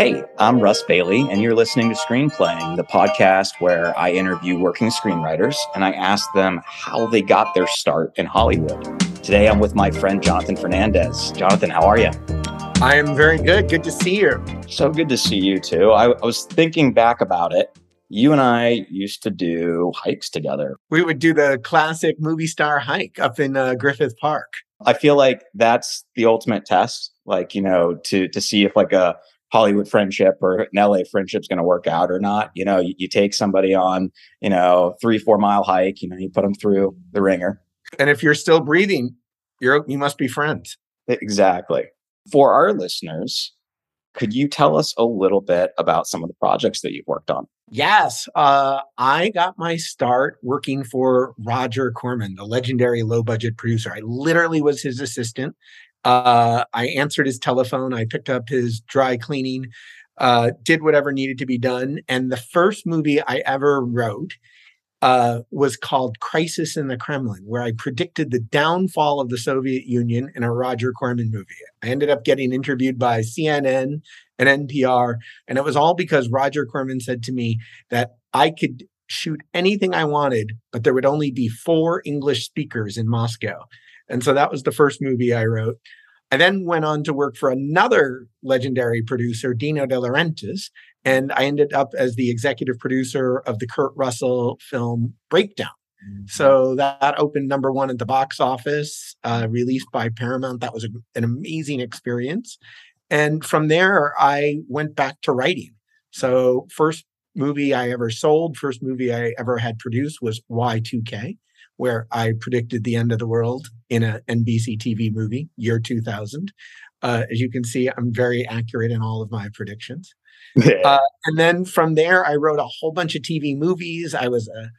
Hey, I'm Russ Bailey, and you're listening to Screenplaying, the podcast where I interview working screenwriters and I ask them how they got their start in Hollywood. Today, I'm with my friend Jonathan Fernandez. Jonathan, how are you? I am very good. Good to see you. So good to see you too. I, I was thinking back about it. You and I used to do hikes together. We would do the classic movie star hike up in uh, Griffith Park. I feel like that's the ultimate test, like, you know, to to see if like a Hollywood friendship or an LA friendship's going to work out or not. You know, you, you, take somebody on, you know, three, four mile hike, you know, you put them through the ringer. And if you're still breathing, you're, you must be friends. Exactly. For our listeners, could you tell us a little bit about some of the projects that you've worked on? Yes. Uh, I got my start working for Roger Corman, the legendary low budget producer. I literally was his assistant. Uh, I answered his telephone. I picked up his dry cleaning, uh, did whatever needed to be done. And the first movie I ever wrote uh, was called Crisis in the Kremlin, where I predicted the downfall of the Soviet Union in a Roger Corman movie. I ended up getting interviewed by CNN and NPR, and it was all because Roger Corman said to me that I could shoot anything I wanted, but there would only be four English speakers in Moscow. And so that was the first movie I wrote. I then went on to work for another legendary producer, Dino De Laurentiis, and I ended up as the executive producer of the Kurt Russell film Breakdown. Mm-hmm. So that opened number one at the box office, uh, released by Paramount. That was a, an amazing experience. And from there, I went back to writing. So, first movie I ever sold, first movie I ever had produced was Y2K where I predicted the end of the world in a NBC TV movie, year 2000. Uh, as you can see, I'm very accurate in all of my predictions. Uh, and then from there, I wrote a whole bunch of TV movies. I was a,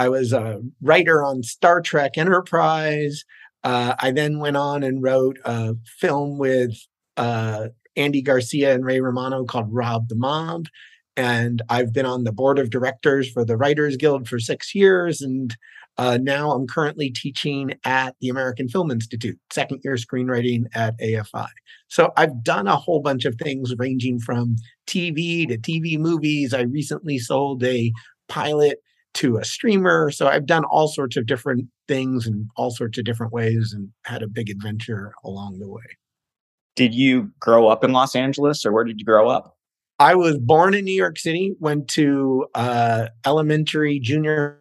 I was a writer on Star Trek Enterprise. Uh, I then went on and wrote a film with uh, Andy Garcia and Ray Romano called Rob the Mob. And I've been on the board of directors for the Writers Guild for six years. And uh, now I'm currently teaching at the American Film Institute, second year screenwriting at AFI. So I've done a whole bunch of things ranging from TV to TV movies. I recently sold a pilot to a streamer. So I've done all sorts of different things in all sorts of different ways and had a big adventure along the way. Did you grow up in Los Angeles or where did you grow up? I was born in New York City, went to uh, elementary, junior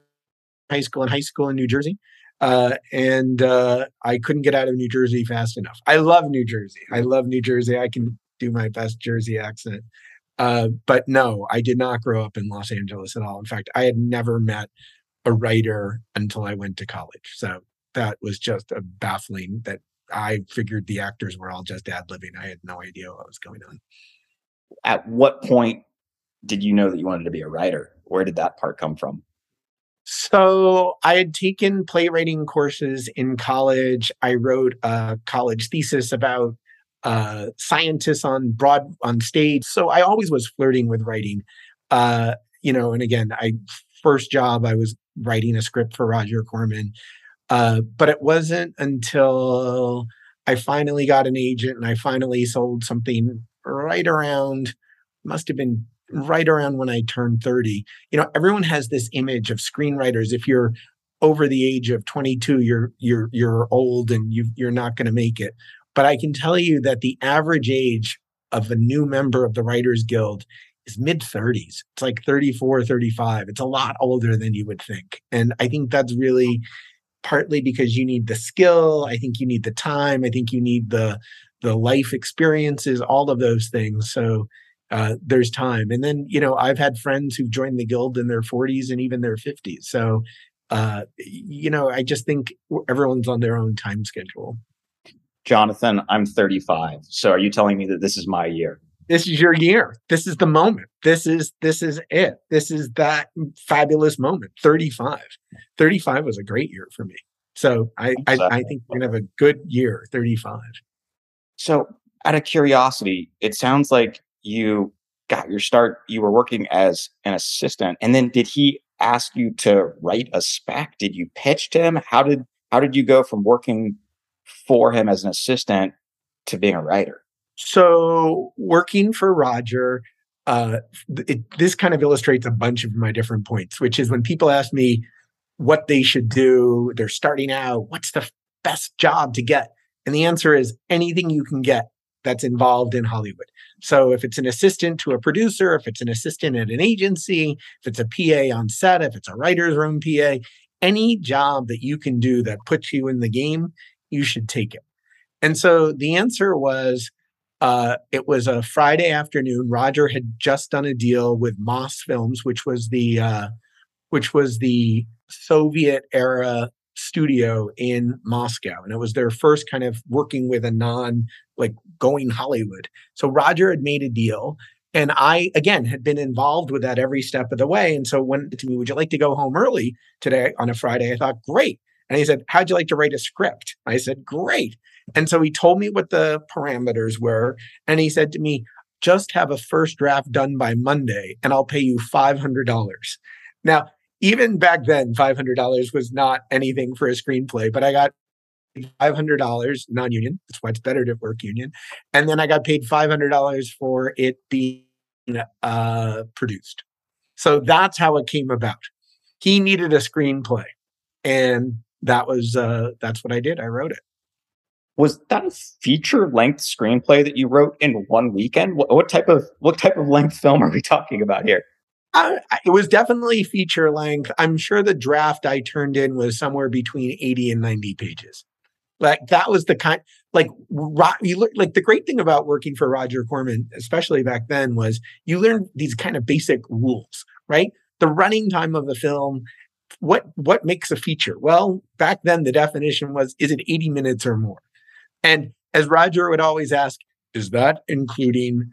high school and high school in New Jersey. Uh, and uh, I couldn't get out of New Jersey fast enough. I love New Jersey. I love New Jersey. I can do my best Jersey accent. Uh, but no, I did not grow up in Los Angeles at all. In fact, I had never met a writer until I went to college. So that was just a baffling that I figured the actors were all just ad libbing. I had no idea what was going on. At what point did you know that you wanted to be a writer? Where did that part come from? So I had taken playwriting courses in college. I wrote a college thesis about uh, scientists on broad on stage. So I always was flirting with writing. Uh, you know, and again, I first job I was writing a script for Roger Corman. Uh, but it wasn't until I finally got an agent and I finally sold something right around must have been right around when I turned 30. You know, everyone has this image of screenwriters. If you're over the age of 22, you're you're you're old and you you're not going to make it. But I can tell you that the average age of a new member of the Writers Guild is mid 30s. It's like 34, 35. It's a lot older than you would think. And I think that's really partly because you need the skill, I think you need the time, I think you need the the life experiences, all of those things. So uh, there's time. And then, you know, I've had friends who've joined the guild in their 40s and even their 50s. So, uh, you know, I just think everyone's on their own time schedule. Jonathan, I'm 35. So are you telling me that this is my year? This is your year. This is the moment. This is this is it. This is that fabulous moment. 35. 35 was a great year for me. So I, I, I think we're gonna have a good year, 35. So out of curiosity, it sounds like you got your start, you were working as an assistant, and then did he ask you to write a spec? Did you pitch to him? How did how did you go from working for him as an assistant to being a writer? So working for Roger, uh, it, this kind of illustrates a bunch of my different points, which is when people ask me what they should do, they're starting out, what's the best job to get? And the answer is anything you can get that's involved in Hollywood. So if it's an assistant to a producer, if it's an assistant at an agency, if it's a PA on set, if it's a writer's room PA, any job that you can do that puts you in the game, you should take it. And so the answer was uh, it was a Friday afternoon. Roger had just done a deal with Moss Films, which was the uh, which was the Soviet era studio in Moscow, and it was their first kind of working with a non like going Hollywood. So Roger had made a deal. And I, again, had been involved with that every step of the way. And so when to me, would you like to go home early today on a Friday? I thought, great. And he said, How'd you like to write a script? I said, Great. And so he told me what the parameters were. And he said to me, just have a first draft done by Monday and I'll pay you $500. Now, even back then, $500 was not anything for a screenplay, but I got $500 non union. That's why it's better to work union. And then I got paid $500 for it being uh, produced. So that's how it came about. He needed a screenplay. And that was, uh, that's what I did. I wrote it was that a feature length screenplay that you wrote in one weekend? What, what, type of what type of length film are we talking about here? Uh, it was definitely feature length. I'm sure the draft I turned in was somewhere between 80 and 90 pages. Like that was the kind like you look like the great thing about working for Roger Corman, especially back then, was you learn these kind of basic rules, right? The running time of the film what what makes a feature? Well, back then the definition was is it 80 minutes or more? And as Roger would always ask, is that including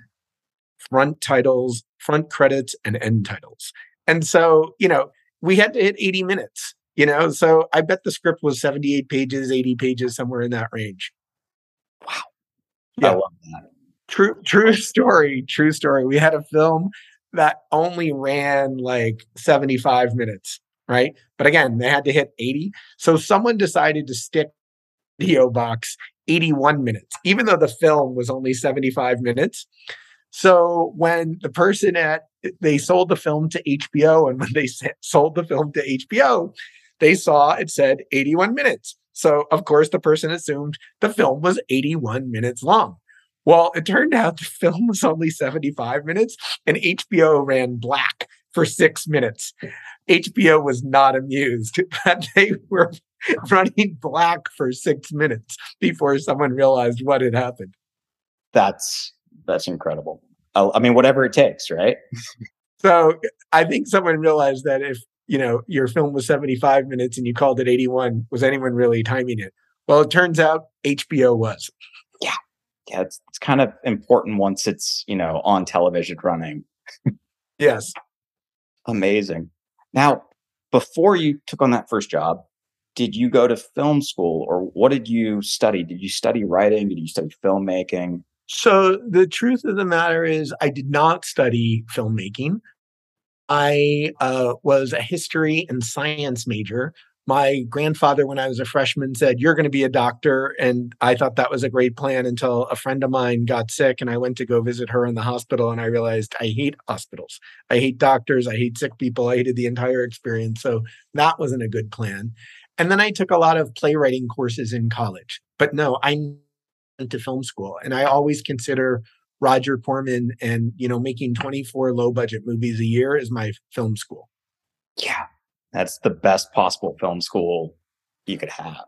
front titles, front credits, and end titles? And so, you know, we had to hit 80 minutes, you know, so I bet the script was 78 pages, 80 pages, somewhere in that range. Wow. Yeah. I love that. True, true story. True story. We had a film that only ran like 75 minutes, right? But again, they had to hit 80. So someone decided to stick the video box 81 minutes, even though the film was only 75 minutes. So when the person at they sold the film to HBO, and when they sold the film to HBO, they saw it said 81 minutes. So of course the person assumed the film was 81 minutes long. Well, it turned out the film was only 75 minutes, and HBO ran black for six minutes. HBO was not amused that they were running black for six minutes before someone realized what had happened. That's that's incredible. I mean, whatever it takes, right? so I think someone realized that if you know your film was 75 minutes and you called it 81, was anyone really timing it? Well, it turns out HBO was. Yeah, yeah, it's it's kind of important once it's you know on television running. yes, amazing. Now, before you took on that first job, did you go to film school or what did you study? Did you study writing? Did you study filmmaking? So the truth of the matter is, I did not study filmmaking. I uh, was a history and science major. My grandfather, when I was a freshman, said, You're going to be a doctor. And I thought that was a great plan until a friend of mine got sick and I went to go visit her in the hospital. And I realized I hate hospitals. I hate doctors. I hate sick people. I hated the entire experience. So that wasn't a good plan. And then I took a lot of playwriting courses in college. But no, I to film school. And I always consider Roger Corman and, you know, making 24 low budget movies a year is my film school. Yeah. That's the best possible film school you could have.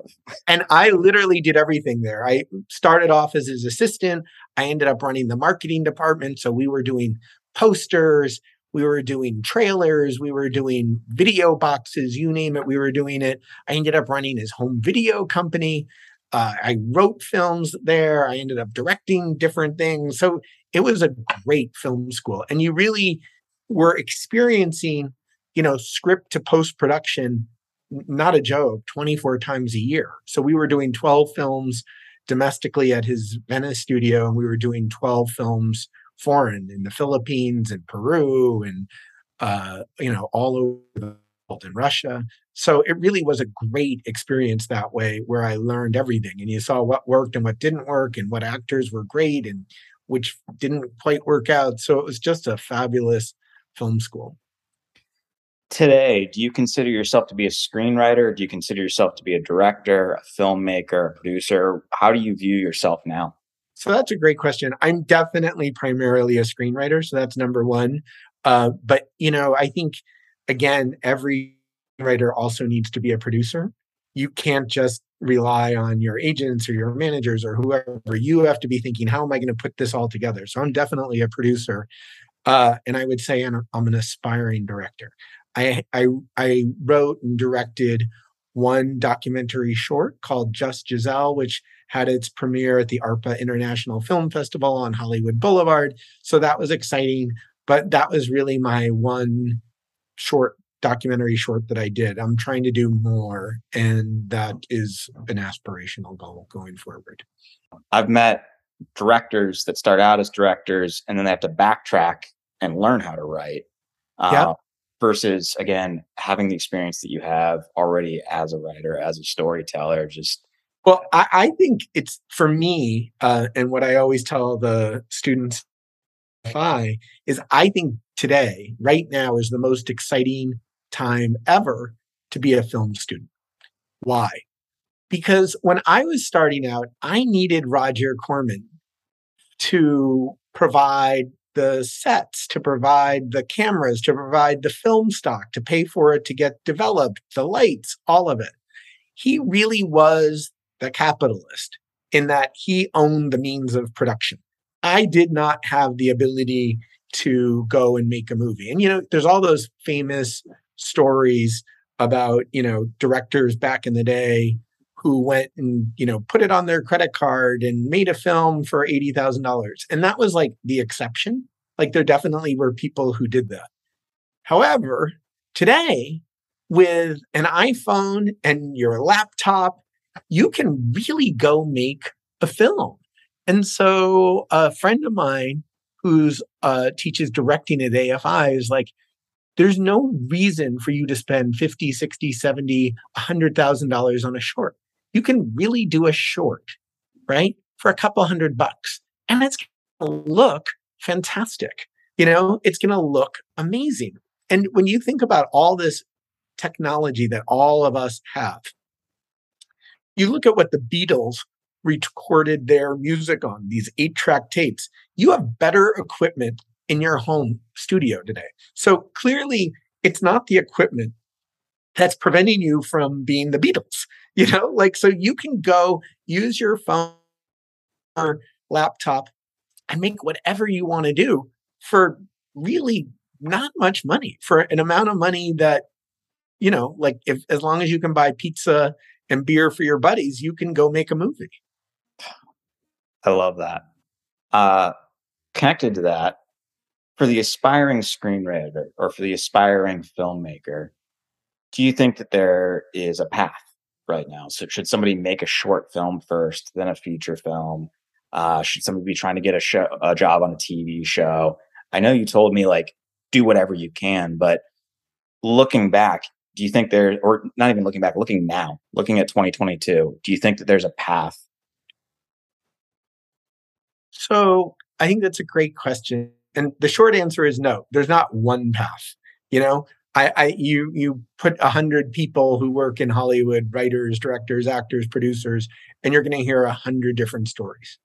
and I literally did everything there. I started off as his assistant. I ended up running the marketing department. So we were doing posters, we were doing trailers, we were doing video boxes, you name it, we were doing it. I ended up running his home video company. Uh, I wrote films there. I ended up directing different things. So it was a great film school. And you really were experiencing, you know, script to post production, not a joke, 24 times a year. So we were doing 12 films domestically at his Venice studio, and we were doing 12 films foreign in the Philippines and Peru and uh, you know all over in Russia. So it really was a great experience that way, where I learned everything, and you saw what worked and what didn't work, and what actors were great, and which didn't quite work out. So it was just a fabulous film school. Today, do you consider yourself to be a screenwriter? Do you consider yourself to be a director, a filmmaker, a producer? How do you view yourself now? So that's a great question. I'm definitely primarily a screenwriter. So that's number one. Uh, but, you know, I think, again, every writer also needs to be a producer. You can't just rely on your agents or your managers or whoever. You have to be thinking, how am I going to put this all together? So I'm definitely a producer. Uh, and I would say I'm, I'm an aspiring director. I, I, I wrote and directed one documentary short called Just Giselle, which had its premiere at the ARPA International Film Festival on Hollywood Boulevard. So that was exciting. But that was really my one short documentary short that I did. I'm trying to do more, and that is an aspirational goal going forward. I've met directors that start out as directors and then they have to backtrack and learn how to write. Uh, yeah. Versus, again, having the experience that you have already as a writer, as a storyteller, just. Well, I, I think it's for me, uh, and what I always tell the students I is I think today, right now, is the most exciting time ever to be a film student. Why? Because when I was starting out, I needed Roger Corman to provide the sets, to provide the cameras, to provide the film stock, to pay for it to get developed, the lights, all of it. He really was the capitalist in that he owned the means of production. I did not have the ability to go and make a movie. And, you know, there's all those famous stories about, you know, directors back in the day who went and, you know, put it on their credit card and made a film for $80,000. And that was like the exception. Like there definitely were people who did that. However, today, with an iPhone and your laptop, you can really go make a film. And so a friend of mine who's uh, teaches directing at AFI is like, there's no reason for you to spend 50, 60, 70, $100,000 on a short. You can really do a short, right? For a couple hundred bucks. And it's going to look fantastic. You know, it's going to look amazing. And when you think about all this technology that all of us have, you look at what the Beatles recorded their music on these eight track tapes. You have better equipment in your home studio today. So clearly, it's not the equipment that's preventing you from being the Beatles. You know, like, so you can go use your phone or laptop and make whatever you want to do for really not much money for an amount of money that, you know, like if as long as you can buy pizza and beer for your buddies, you can go make a movie. I love that. Uh, connected to that, for the aspiring screenwriter or for the aspiring filmmaker, do you think that there is a path right now? So, should somebody make a short film first, then a feature film? Uh, should somebody be trying to get a show, a job on a TV show? I know you told me like do whatever you can, but looking back, do you think there, or not even looking back, looking now, looking at 2022, do you think that there's a path so I think that's a great question. And the short answer is no, there's not one path. You know, I, I you you put a hundred people who work in Hollywood, writers, directors, actors, producers, and you're going to hear a hundred different stories.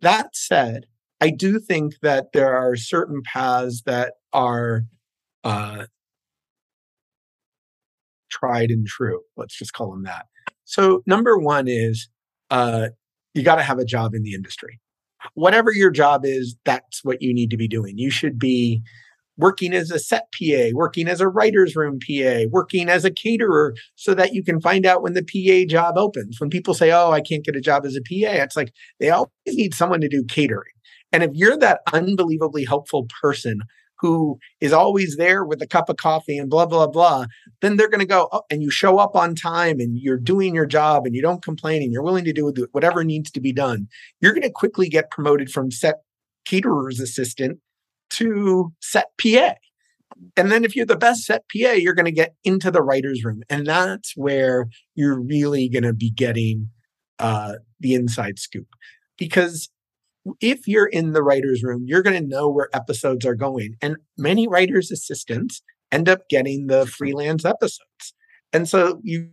That said, I do think that there are certain paths that are uh, tried and true. Let's just call them that. So number one is uh, you got to have a job in the industry whatever your job is, that's what you need to be doing. You should be working as a set PA, working as a writer's room PA, working as a caterer so that you can find out when the PA job opens. When people say, Oh, I can't get a job as a PA, it's like they always need someone to do catering. And if you're that unbelievably helpful person who is always there with a cup of coffee and blah, blah, blah, then they're going to go, oh, and you show up on time and you're doing your job and you don't complain and you're willing to do whatever needs to be done. You're going to quickly get promoted from set caterer's assistant to set PA. And then if you're the best set PA, you're going to get into the writer's room. And that's where you're really going to be getting uh, the inside scoop. Because if you're in the writer's room, you're going to know where episodes are going. And many writers' assistants end up getting the freelance episodes. And so you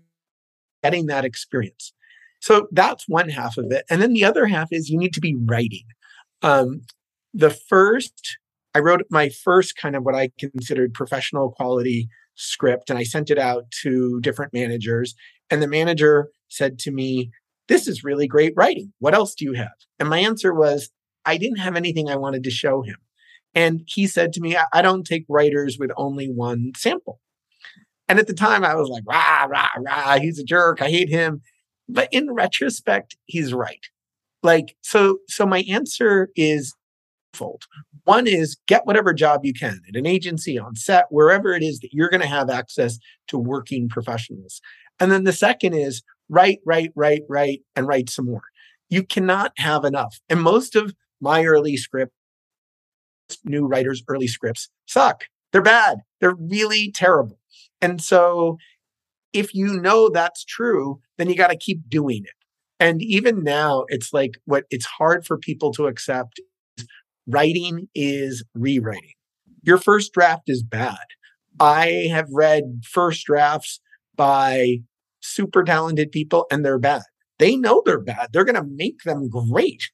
getting that experience. So that's one half of it. And then the other half is you need to be writing. Um, the first, I wrote my first kind of what I considered professional quality script and I sent it out to different managers. And the manager said to me, This is really great writing. What else do you have? And my answer was, I didn't have anything I wanted to show him. And he said to me, I don't take writers with only one sample. And at the time, I was like, rah, rah, rah, he's a jerk. I hate him. But in retrospect, he's right. Like, so, so my answer is fold. One is get whatever job you can at an agency, on set, wherever it is that you're going to have access to working professionals. And then the second is write, write, write, write, and write some more. You cannot have enough. And most of my early script, new writers' early scripts suck. They're bad. They're really terrible. And so if you know that's true, then you got to keep doing it. And even now, it's like what it's hard for people to accept writing is rewriting. Your first draft is bad. I have read first drafts by super talented people and they're bad. They know they're bad. They're going to make them great.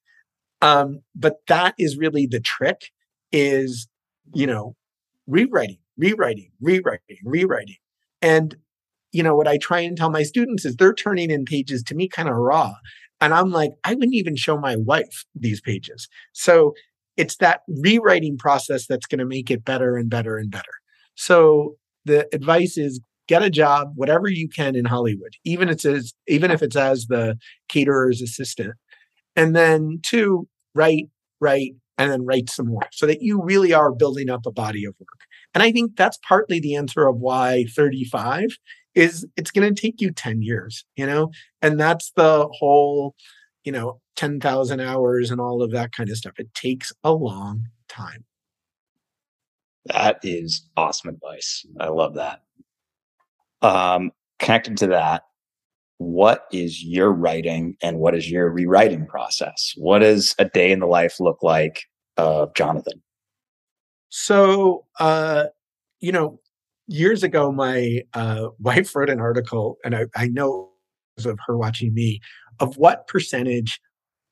Um, but that is really the trick is, you know, rewriting, rewriting, rewriting, rewriting. And, you know, what I try and tell my students is they're turning in pages to me kind of raw. And I'm like, I wouldn't even show my wife these pages. So it's that rewriting process that's going to make it better and better and better. So the advice is get a job, whatever you can in Hollywood, even if it's as, even if it's as the caterer's assistant. And then two, write, write, and then write some more so that you really are building up a body of work. And I think that's partly the answer of why 35 is it's going to take you 10 years, you know? And that's the whole, you know, 10,000 hours and all of that kind of stuff. It takes a long time. That is awesome advice. I love that. Um, connected to that, what is your writing and what is your rewriting process? What does a day in the life look like of Jonathan? So, uh, you know, years ago, my uh, wife wrote an article, and I, I know of her watching me, of what percentage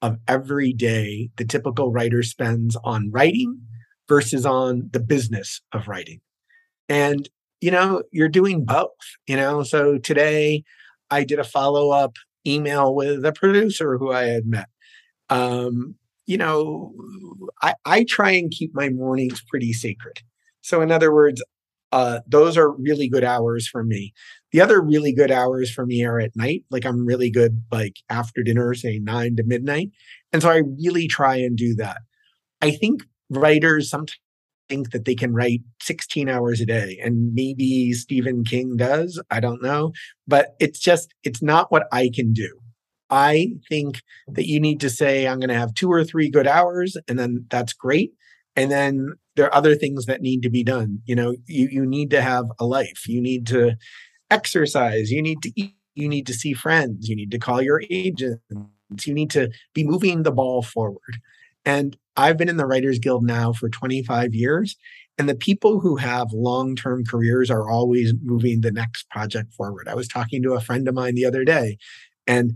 of every day the typical writer spends on writing versus on the business of writing. And, you know, you're doing both, you know. So today I did a follow up email with a producer who I had met. Um, you know, I, I try and keep my mornings pretty sacred. So, in other words, uh, those are really good hours for me. The other really good hours for me are at night. Like I'm really good, like after dinner, say nine to midnight. And so I really try and do that. I think writers sometimes think that they can write 16 hours a day and maybe Stephen King does. I don't know, but it's just, it's not what I can do. I think that you need to say, I'm going to have two or three good hours, and then that's great. And then there are other things that need to be done. You know, you, you need to have a life. You need to exercise. You need to eat. You need to see friends. You need to call your agents. You need to be moving the ball forward. And I've been in the Writers Guild now for 25 years. And the people who have long term careers are always moving the next project forward. I was talking to a friend of mine the other day, and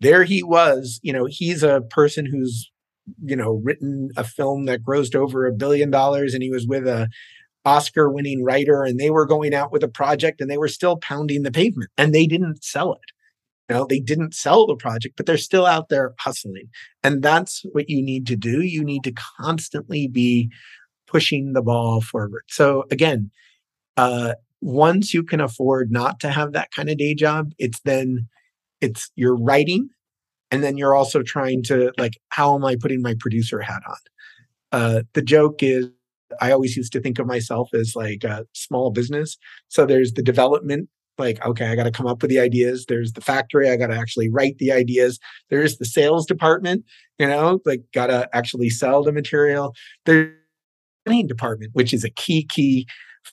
there he was. You know, he's a person who's, you know, written a film that grossed over a billion dollars, and he was with a Oscar winning writer and they were going out with a project and they were still pounding the pavement and they didn't sell it. You know, they didn't sell the project, but they're still out there hustling. And that's what you need to do. You need to constantly be pushing the ball forward. So again, uh, once you can afford not to have that kind of day job, it's then it's you're writing and then you're also trying to like, how am I putting my producer hat on? Uh, the joke is I always used to think of myself as like a small business. So there's the development, like, okay, I got to come up with the ideas. There's the factory, I got to actually write the ideas. There's the sales department, you know, like, got to actually sell the material. There's the money department, which is a key, key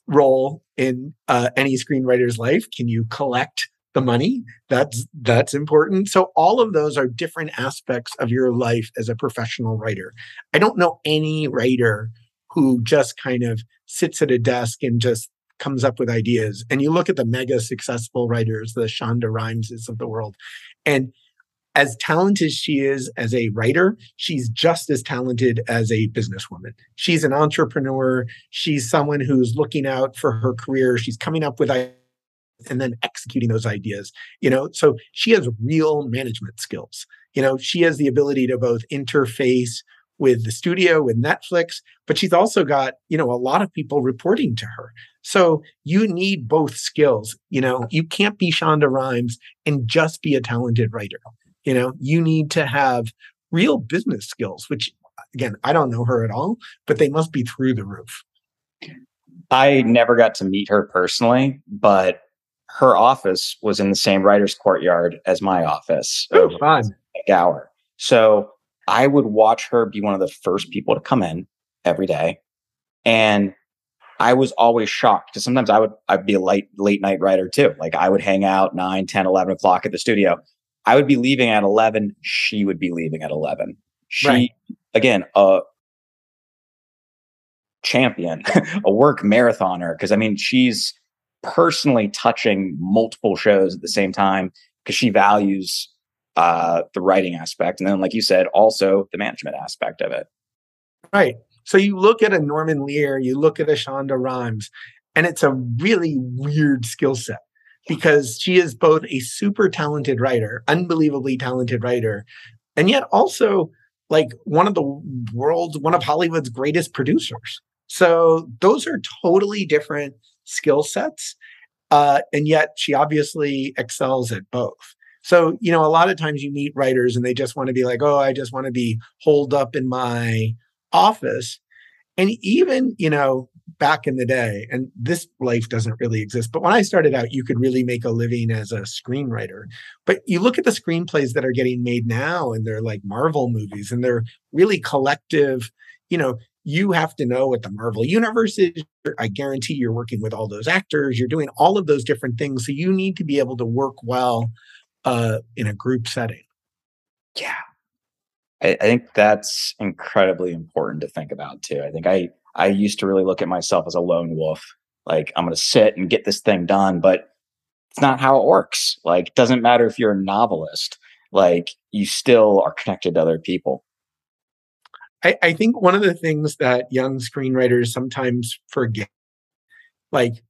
role in uh, any screenwriter's life. Can you collect the money. That's that's important. So all of those are different aspects of your life as a professional writer. I don't know any writer who just kind of sits at a desk and just comes up with ideas. And you look at the mega successful writers, the Shonda Rhimeses of the world, and as talented as she is as a writer, she's just as talented as a businesswoman. She's an entrepreneur. She's someone who's looking out for her career. She's coming up with ideas and then executing those ideas. You know, so she has real management skills. You know, she has the ability to both interface with the studio, with Netflix, but she's also got, you know, a lot of people reporting to her. So you need both skills. You know, you can't be Shonda Rhimes and just be a talented writer. You know, you need to have real business skills, which again, I don't know her at all, but they must be through the roof. I never got to meet her personally, but her office was in the same writer's courtyard as my office. Oh, fun. Gower. So I would watch her be one of the first people to come in every day. And I was always shocked because sometimes I would I'd be a late late night writer too. Like I would hang out 9, 10, 11 o'clock at the studio. I would be leaving at 11. She would be leaving at 11. She, right. again, a champion, a work marathoner. Cause I mean, she's personally touching multiple shows at the same time because she values uh, the writing aspect. And then, like you said, also the management aspect of it. Right. So you look at a Norman Lear, you look at a Shonda Rhimes, and it's a really weird skill set because she is both a super talented writer, unbelievably talented writer, and yet also like one of the world's, one of Hollywood's greatest producers. So those are totally different skill sets. Uh, and yet she obviously excels at both. So, you know, a lot of times you meet writers and they just want to be like, oh, I just want to be holed up in my office. And even, you know, back in the day, and this life doesn't really exist, but when I started out, you could really make a living as a screenwriter. But you look at the screenplays that are getting made now, and they're like Marvel movies, and they're really collective. You know, you have to know what the Marvel universe is. I guarantee you're working with all those actors, you're doing all of those different things. So you need to be able to work well uh, in a group setting. Yeah. I, I think that's incredibly important to think about too. I think I I used to really look at myself as a lone wolf. Like I'm going to sit and get this thing done, but it's not how it works. Like it doesn't matter if you're a novelist. Like you still are connected to other people. I, I think one of the things that young screenwriters sometimes forget, like,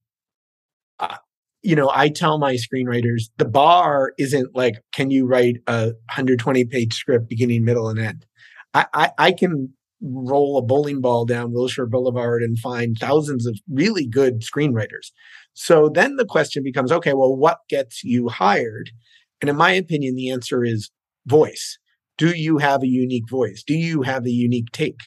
you know, I tell my screenwriters the bar isn't like, can you write a 120 page script beginning, middle, and end? I, I, I can roll a bowling ball down Wilshire Boulevard and find thousands of really good screenwriters. So then the question becomes okay, well, what gets you hired? And in my opinion, the answer is voice. Do you have a unique voice? Do you have a unique take?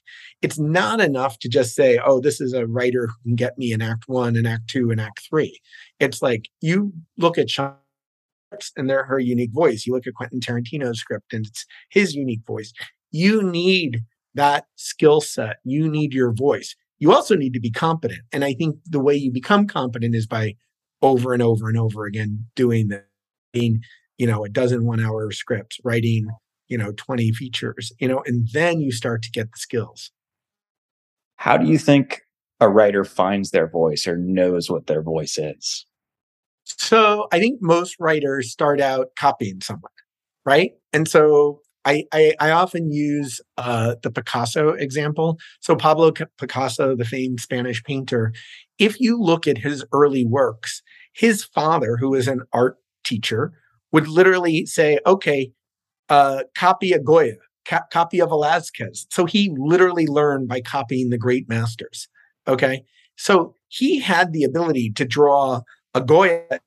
It's not enough to just say, oh, this is a writer who can get me in act one and act two and act three. It's like you look at Sean and they're her unique voice. You look at Quentin Tarantino's script and it's his unique voice. You need that skill set. You need your voice. You also need to be competent. And I think the way you become competent is by over and over and over again doing the, you know, a dozen one hour scripts, writing you know 20 features you know and then you start to get the skills. How do you think a writer finds their voice or knows what their voice is? So i think most writers start out copying someone right? And so I, I, I often use uh, the Picasso example. So Pablo Picasso, the famed Spanish painter, if you look at his early works, his father, who is an art teacher, would literally say, "Okay, uh, copy a Goya, ca- copy a Velazquez. So he literally learned by copying the great masters. Okay. So he had the ability to draw a Goya,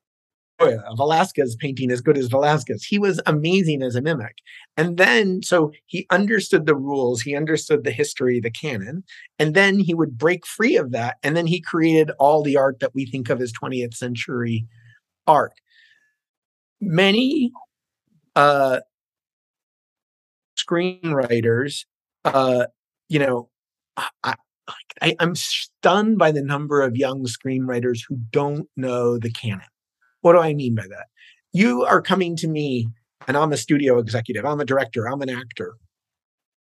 a Velazquez painting as good as Velazquez. He was amazing as a mimic. And then, so he understood the rules, he understood the history, the canon, and then he would break free of that. And then he created all the art that we think of as 20th century art. Many uh, screenwriters, uh, you know, I, I, I'm stunned by the number of young screenwriters who don't know the canon. What do I mean by that? you are coming to me and I'm a studio executive, I'm a director, I'm an actor.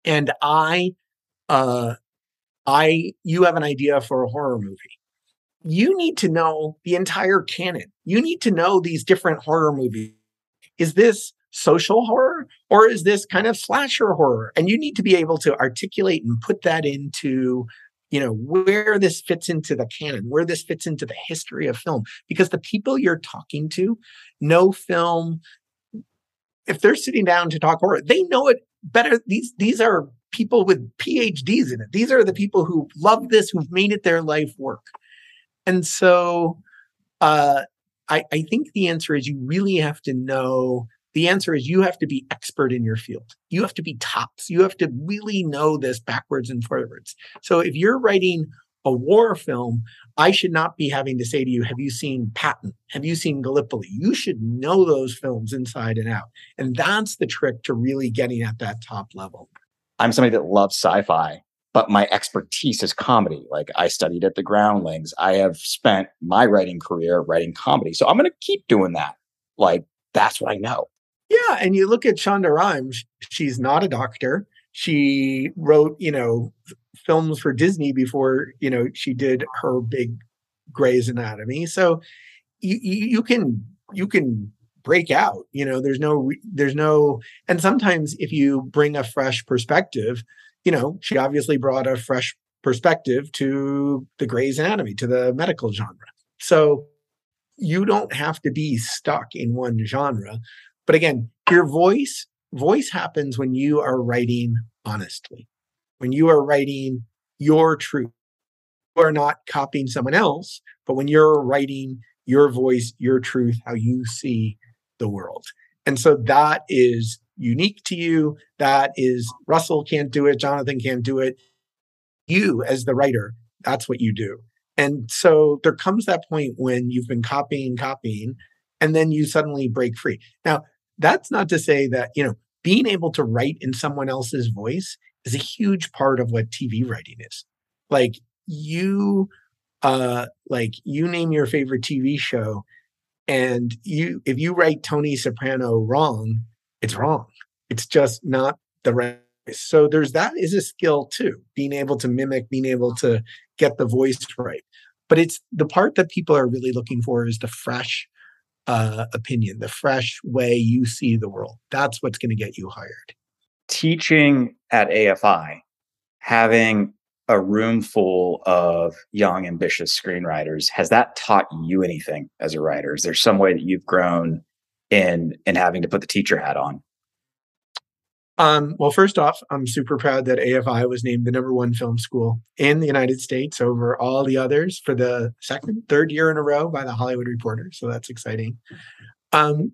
And I uh I you have an idea for a horror movie. You need to know the entire canon. You need to know these different horror movies. Is this social horror or is this kind of slasher horror? And you need to be able to articulate and put that into you know where this fits into the canon where this fits into the history of film. Because the people you're talking to know film. If they're sitting down to talk horror they know it better. These these are people with phds in it. These are the people who love this who've made it their life work. And so uh I, I think the answer is you really have to know the answer is you have to be expert in your field. You have to be tops. You have to really know this backwards and forwards. So if you're writing a war film, I should not be having to say to you, Have you seen Patton? Have you seen Gallipoli? You should know those films inside and out. And that's the trick to really getting at that top level. I'm somebody that loves sci fi, but my expertise is comedy. Like I studied at the Groundlings. I have spent my writing career writing comedy. So I'm going to keep doing that. Like that's what I know. Yeah, and you look at Shonda Rhimes, she's not a doctor. She wrote, you know, films for Disney before, you know, she did her big Grey's Anatomy. So you, you can you can break out. You know, there's no there's no and sometimes if you bring a fresh perspective, you know, she obviously brought a fresh perspective to the Grey's Anatomy, to the medical genre. So you don't have to be stuck in one genre. But again, your voice, voice happens when you are writing honestly, when you are writing your truth. You are not copying someone else, but when you're writing your voice, your truth, how you see the world. And so that is unique to you. That is Russell can't do it, Jonathan can't do it. You, as the writer, that's what you do. And so there comes that point when you've been copying, copying, and then you suddenly break free. Now, that's not to say that, you know, being able to write in someone else's voice is a huge part of what TV writing is. Like you uh like you name your favorite TV show and you if you write Tony Soprano wrong, it's wrong. It's just not the right so there's that is a skill too, being able to mimic, being able to get the voice right. But it's the part that people are really looking for is the fresh uh, opinion, the fresh way you see the world. That's what's going to get you hired. Teaching at AFI, having a room full of young, ambitious screenwriters, has that taught you anything as a writer? Is there some way that you've grown in in having to put the teacher hat on? Um, well, first off, I'm super proud that AFI was named the number one film school in the United States over all the others for the second, third year in a row by the Hollywood Reporter. So that's exciting. Um,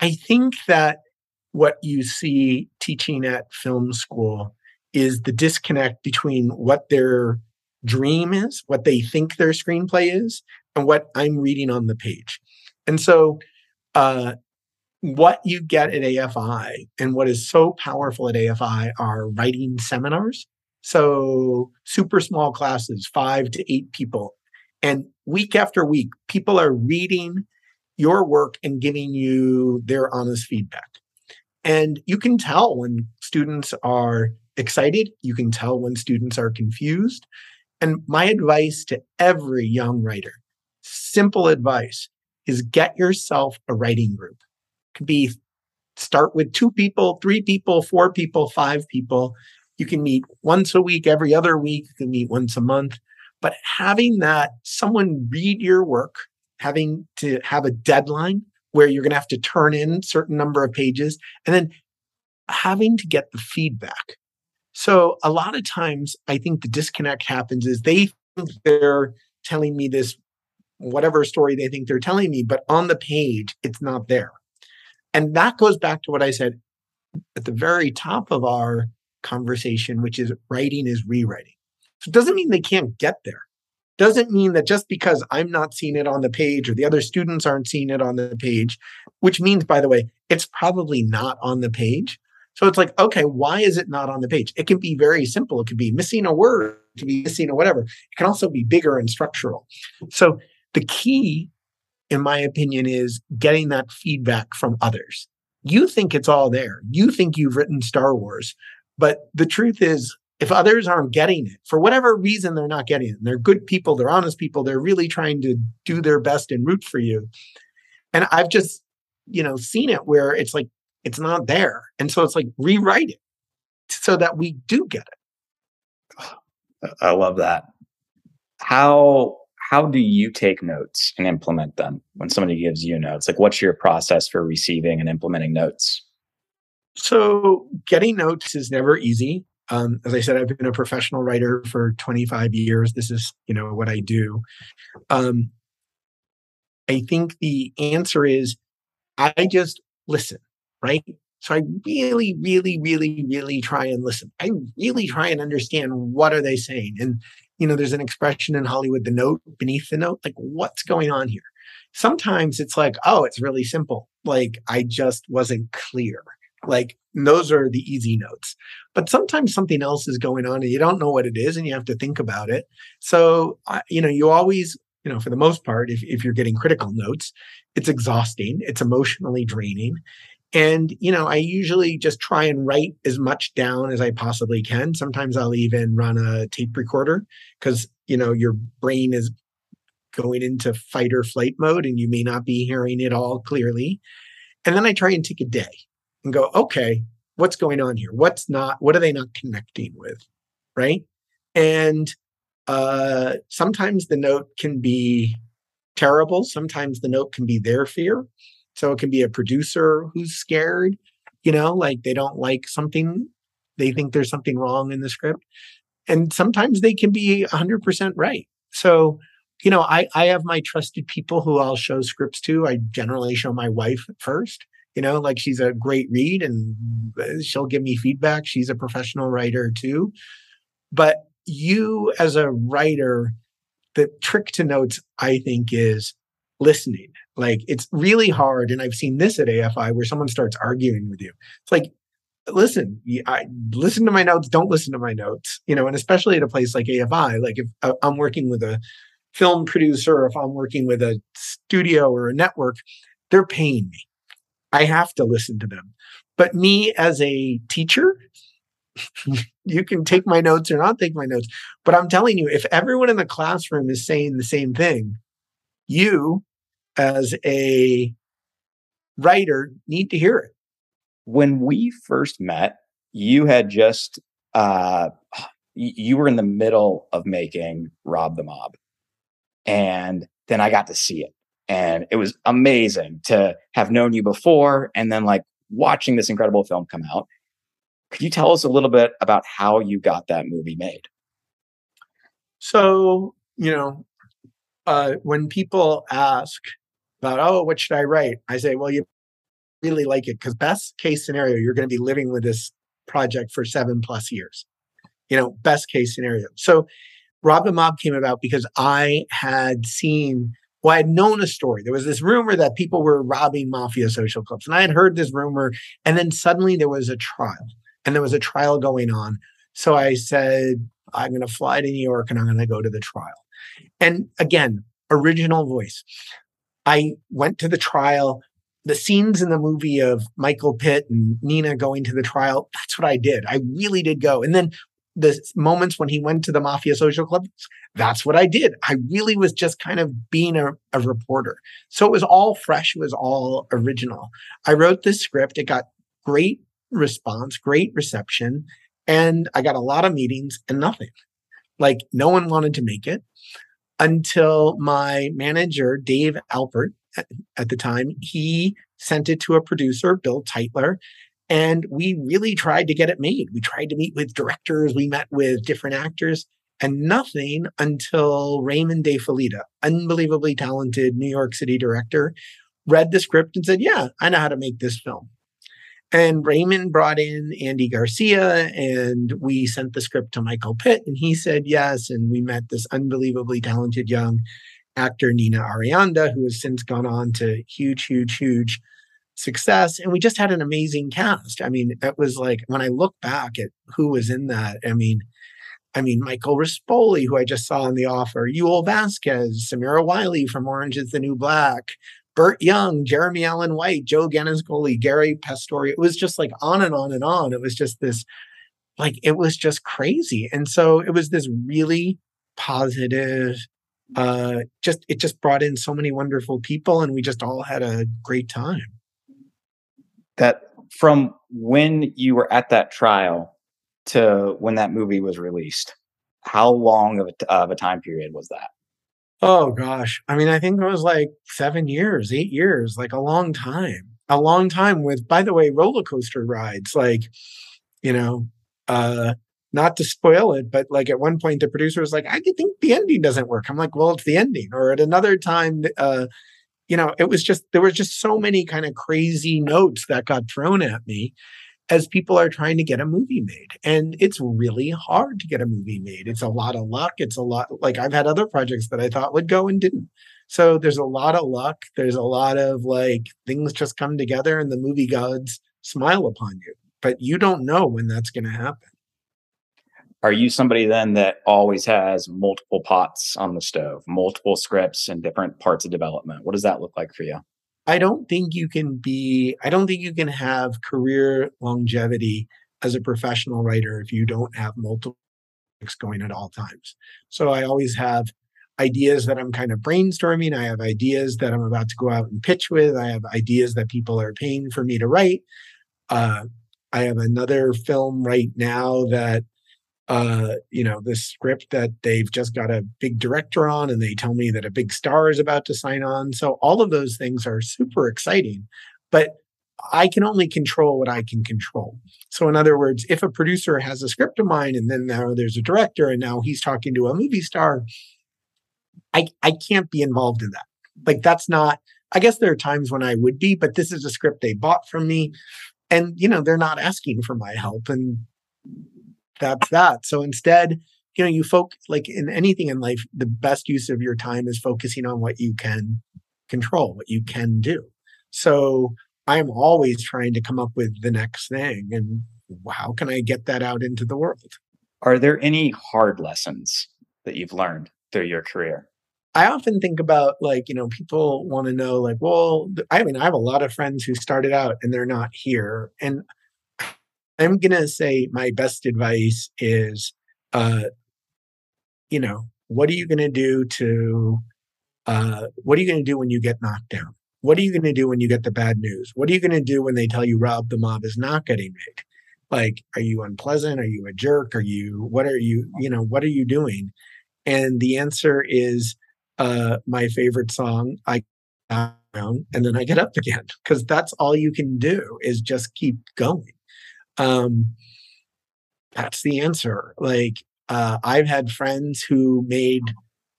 I think that what you see teaching at film school is the disconnect between what their dream is, what they think their screenplay is, and what I'm reading on the page. And so, uh, what you get at AFI and what is so powerful at AFI are writing seminars. So, super small classes, five to eight people. And week after week, people are reading your work and giving you their honest feedback. And you can tell when students are excited, you can tell when students are confused. And my advice to every young writer, simple advice, is get yourself a writing group could be start with two people, three people, four people, five people. You can meet once a week, every other week. You can meet once a month. But having that someone read your work, having to have a deadline where you're going to have to turn in certain number of pages, and then having to get the feedback. So a lot of times, I think the disconnect happens is they think they're telling me this whatever story they think they're telling me, but on the page, it's not there. And that goes back to what I said at the very top of our conversation, which is writing is rewriting. So it doesn't mean they can't get there. Doesn't mean that just because I'm not seeing it on the page or the other students aren't seeing it on the page, which means, by the way, it's probably not on the page. So it's like, okay, why is it not on the page? It can be very simple. It could be missing a word, it could be missing a whatever. It can also be bigger and structural. So the key in my opinion, is getting that feedback from others. You think it's all there. You think you've written Star Wars. But the truth is, if others aren't getting it, for whatever reason they're not getting it, they're good people, they're honest people, they're really trying to do their best and root for you. And I've just, you know, seen it where it's like, it's not there. And so it's like, rewrite it so that we do get it. I love that. How how do you take notes and implement them when somebody gives you notes? Like what's your process for receiving and implementing notes? So getting notes is never easy. Um, as I said, I've been a professional writer for 25 years. This is, you know, what I do. Um, I think the answer is I just listen, right? So I really, really, really, really try and listen. I really try and understand what are they saying. And, you know, there's an expression in Hollywood, the note beneath the note, like what's going on here? Sometimes it's like, oh, it's really simple. Like I just wasn't clear. Like those are the easy notes. But sometimes something else is going on and you don't know what it is and you have to think about it. So, you know, you always, you know, for the most part, if, if you're getting critical notes, it's exhausting, it's emotionally draining. And, you know, I usually just try and write as much down as I possibly can. Sometimes I'll even run a tape recorder because, you know, your brain is going into fight or flight mode and you may not be hearing it all clearly. And then I try and take a day and go, okay, what's going on here? What's not, what are they not connecting with? Right. And uh, sometimes the note can be terrible. Sometimes the note can be their fear. So it can be a producer who's scared, you know, like they don't like something, they think there's something wrong in the script. And sometimes they can be 100% right. So, you know, I, I have my trusted people who I'll show scripts to. I generally show my wife first you know like she's a great read and uh, she'll give me feedback she's a professional writer too but you as a writer the trick to notes i think is listening like it's really hard and i've seen this at afi where someone starts arguing with you it's like listen i listen to my notes don't listen to my notes you know and especially at a place like afi like if uh, i'm working with a film producer if i'm working with a studio or a network they're paying me I have to listen to them. But me as a teacher, you can take my notes or not take my notes. But I'm telling you, if everyone in the classroom is saying the same thing, you as a writer need to hear it. When we first met, you had just uh you were in the middle of making Rob the Mob. And then I got to see it. And it was amazing to have known you before and then like watching this incredible film come out. Could you tell us a little bit about how you got that movie made? So, you know, uh, when people ask about, oh, what should I write? I say, well, you really like it because best case scenario, you're going to be living with this project for seven plus years. You know, best case scenario. So, Rob the Mob came about because I had seen well, I had known a story. There was this rumor that people were robbing mafia social clubs. And I had heard this rumor. And then suddenly there was a trial, and there was a trial going on. So I said, I'm going to fly to New York and I'm going to go to the trial. And again, original voice. I went to the trial. The scenes in the movie of Michael Pitt and Nina going to the trial, that's what I did. I really did go. And then the moments when he went to the mafia social clubs, that's what I did. I really was just kind of being a, a, reporter. So it was all fresh, it was all original. I wrote this script, it got great response, great reception, and I got a lot of meetings and nothing. Like no one wanted to make it until my manager, Dave Alpert, at, the time, he sent it to a producer, Bill Teitler, and we really tried to get it made. We tried to meet with directors, we met with different actors, and nothing until Raymond De Felitta, unbelievably talented New York City director, read the script and said, Yeah, I know how to make this film. And Raymond brought in Andy Garcia, and we sent the script to Michael Pitt, and he said yes. And we met this unbelievably talented young actor, Nina Arianda, who has since gone on to huge, huge, huge success. And we just had an amazing cast. I mean, it was like when I look back at who was in that, I mean, I mean, Michael Rispoli, who I just saw in The Offer, Yul Vasquez, Samira Wiley from Orange is the New Black, Burt Young, Jeremy Allen White, Joe Gannascoli, Garry Pastore. It was just like on and on and on. It was just this, like, it was just crazy. And so it was this really positive, uh, just, it just brought in so many wonderful people and we just all had a great time. That from when you were at that trial to when that movie was released, how long of a, of a time period was that? Oh gosh. I mean, I think it was like 7 years, 8 years, like a long time. A long time with by the way, roller coaster rides like, you know, uh not to spoil it, but like at one point the producer was like, I think the ending doesn't work. I'm like, well, it's the ending. Or at another time, uh, you know, it was just there were just so many kind of crazy notes that got thrown at me as people are trying to get a movie made. And it's really hard to get a movie made. It's a lot of luck. It's a lot like I've had other projects that I thought would go and didn't. So there's a lot of luck. There's a lot of like things just come together and the movie gods smile upon you. But you don't know when that's going to happen. Are you somebody then that always has multiple pots on the stove, multiple scripts and different parts of development? What does that look like for you? I don't think you can be, I don't think you can have career longevity as a professional writer if you don't have multiple going at all times. So I always have ideas that I'm kind of brainstorming. I have ideas that I'm about to go out and pitch with. I have ideas that people are paying for me to write. Uh, I have another film right now that uh, you know, this script that they've just got a big director on and they tell me that a big star is about to sign on. So all of those things are super exciting, but I can only control what I can control. So in other words, if a producer has a script of mine and then now there's a director and now he's talking to a movie star, I I can't be involved in that. Like that's not I guess there are times when I would be, but this is a script they bought from me and you know, they're not asking for my help and that's that. So instead, you know, you folk like in anything in life, the best use of your time is focusing on what you can control, what you can do. So I'm always trying to come up with the next thing and how can I get that out into the world? Are there any hard lessons that you've learned through your career? I often think about like, you know, people want to know, like, well, I mean, I have a lot of friends who started out and they're not here. And I'm going to say my best advice is, uh, you know, what are you going to do to, uh, what are you going to do when you get knocked down? What are you going to do when you get the bad news? What are you going to do when they tell you Rob the Mob is not getting made? Like, are you unpleasant? Are you a jerk? Are you, what are you, you know, what are you doing? And the answer is uh, my favorite song, I down and then I get up again because that's all you can do is just keep going. Um, that's the answer. Like, uh, I've had friends who made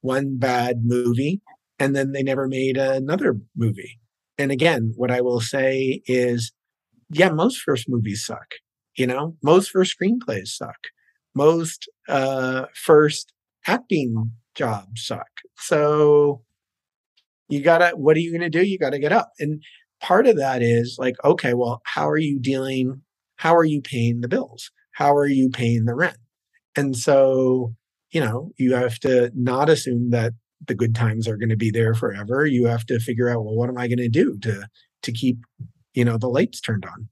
one bad movie and then they never made another movie. And again, what I will say is, yeah, most first movies suck. You know, most first screenplays suck. Most uh, first acting jobs suck. So you gotta, what are you gonna do? You gotta get up. And part of that is like, okay, well, how are you dealing how are you paying the bills? How are you paying the rent? And so, you know, you have to not assume that the good times are going to be there forever. You have to figure out, well, what am I going to do to to keep, you know, the lights turned on?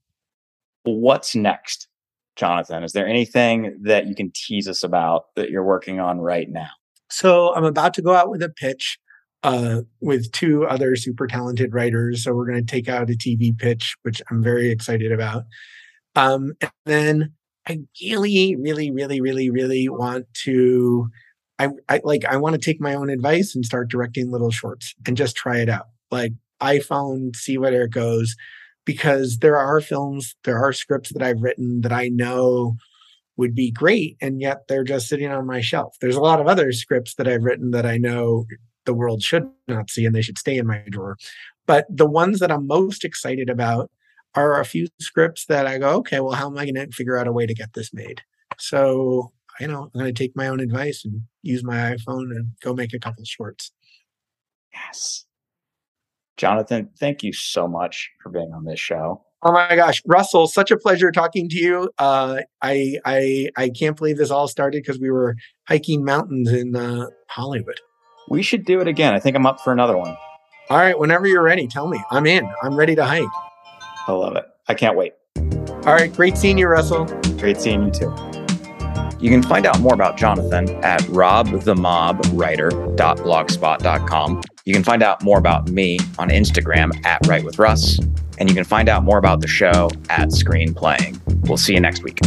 What's next, Jonathan? Is there anything that you can tease us about that you're working on right now? So I'm about to go out with a pitch uh, with two other super talented writers. So we're going to take out a TV pitch, which I'm very excited about. Um, and then I really, really, really, really, really want to. I, I like I want to take my own advice and start directing little shorts and just try it out. Like iPhone, see where it goes, because there are films, there are scripts that I've written that I know would be great, and yet they're just sitting on my shelf. There's a lot of other scripts that I've written that I know the world should not see and they should stay in my drawer. But the ones that I'm most excited about are a few scripts that I go, okay, well, how am I going to figure out a way to get this made? So, you know, I'm going to take my own advice and use my iPhone and go make a couple shorts. Yes. Jonathan, thank you so much for being on this show. Oh my gosh, Russell, such a pleasure talking to you. Uh, I I I can't believe this all started because we were hiking mountains in uh, Hollywood. We should do it again. I think I'm up for another one. All right, whenever you're ready, tell me. I'm in. I'm ready to hike. I love it. I can't wait. All right, great seeing you, Russell. Great seeing you too. You can find out more about Jonathan at robthemobwriter.blogspot.com. You can find out more about me on Instagram at Write with Russ. And you can find out more about the show at Screenplaying. We'll see you next week.